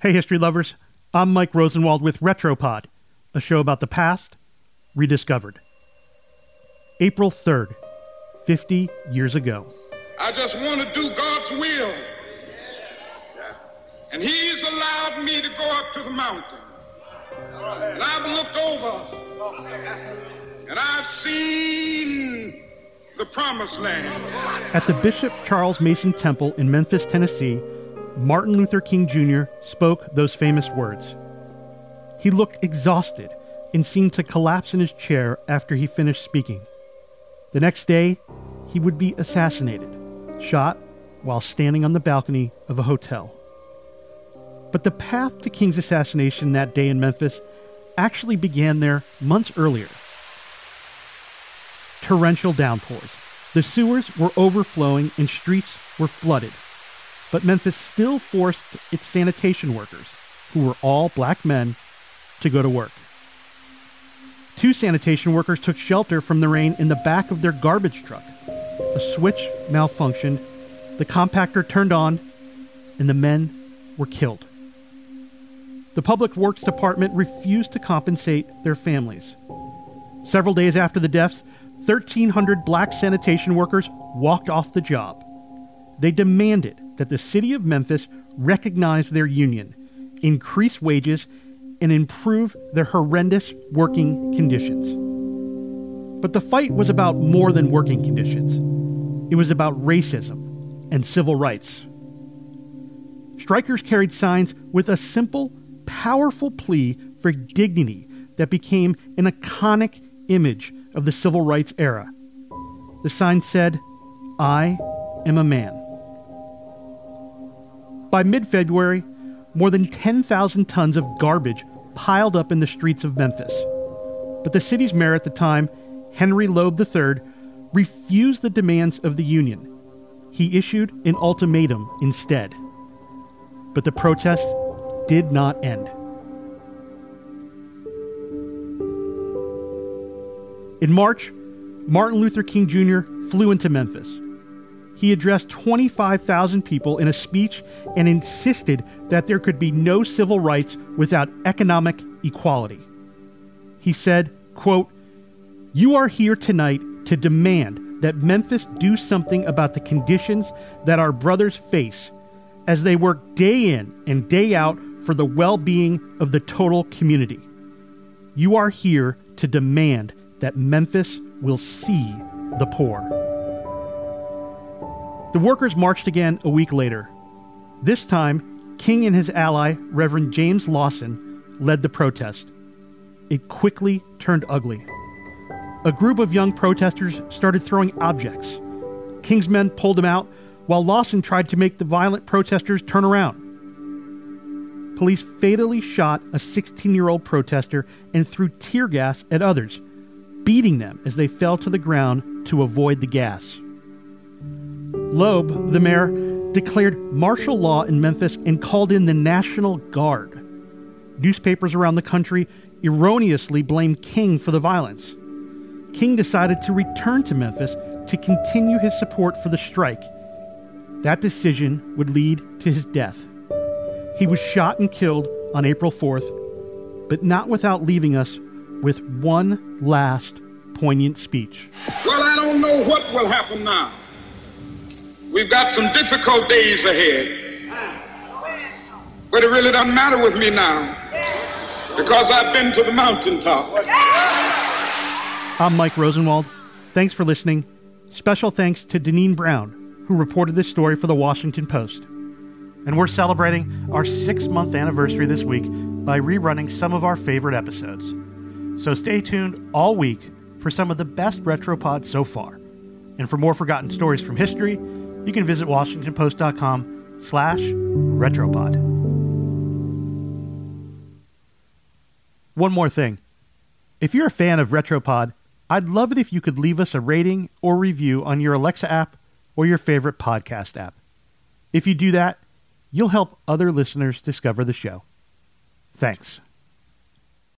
Hey, history lovers. I'm Mike Rosenwald with Retropod, a show about the past rediscovered. April 3rd, 50 years ago. I just want to do God's will. And He's allowed me to go up to the mountain. And I've looked over and I've seen the promised land. At the Bishop Charles Mason Temple in Memphis, Tennessee, Martin Luther King Jr. spoke those famous words. He looked exhausted and seemed to collapse in his chair after he finished speaking. The next day, he would be assassinated, shot while standing on the balcony of a hotel. But the path to King's assassination that day in Memphis actually began there months earlier. Torrential downpours. The sewers were overflowing and streets were flooded. But Memphis still forced its sanitation workers, who were all black men, to go to work. Two sanitation workers took shelter from the rain in the back of their garbage truck. A switch malfunctioned, the compactor turned on, and the men were killed. The Public Works Department refused to compensate their families. Several days after the deaths, 1,300 black sanitation workers walked off the job. They demanded that the city of Memphis recognize their union, increase wages, and improve their horrendous working conditions. But the fight was about more than working conditions. It was about racism and civil rights. Strikers carried signs with a simple powerful plea for dignity that became an iconic image of the civil rights era. The sign said, I am a man. By mid February, more than 10,000 tons of garbage piled up in the streets of Memphis. But the city's mayor at the time, Henry Loeb III, refused the demands of the union. He issued an ultimatum instead. But the protest did not end. In March, Martin Luther King Jr. flew into Memphis. He addressed 25,000 people in a speech and insisted that there could be no civil rights without economic equality. He said, quote, You are here tonight to demand that Memphis do something about the conditions that our brothers face as they work day in and day out for the well being of the total community. You are here to demand that Memphis will see the poor. The workers marched again a week later. This time, King and his ally, Reverend James Lawson, led the protest. It quickly turned ugly. A group of young protesters started throwing objects. King's men pulled them out, while Lawson tried to make the violent protesters turn around police fatally shot a 16 year old protester and threw tear gas at others, beating them as they fell to the ground to avoid the gas. Loeb, the mayor, declared martial law in Memphis and called in the National Guard. Newspapers around the country erroneously blamed King for the violence. King decided to return to Memphis to continue his support for the strike. That decision would lead to his death. He was shot and killed on April 4th, but not without leaving us with one last poignant speech. Well, I don't know what will happen now. We've got some difficult days ahead. But it really doesn't matter with me now because I've been to the mountaintop. I'm Mike Rosenwald. Thanks for listening. Special thanks to Deneen Brown, who reported this story for the Washington Post and we're celebrating our six month anniversary this week by rerunning some of our favorite episodes. So stay tuned all week for some of the best Retropod so far. And for more forgotten stories from history, you can visit WashingtonPost.com slash Retropod. One more thing. If you're a fan of Retropod, I'd love it if you could leave us a rating or review on your Alexa app or your favorite podcast app. If you do that, you'll help other listeners discover the show. Thanks.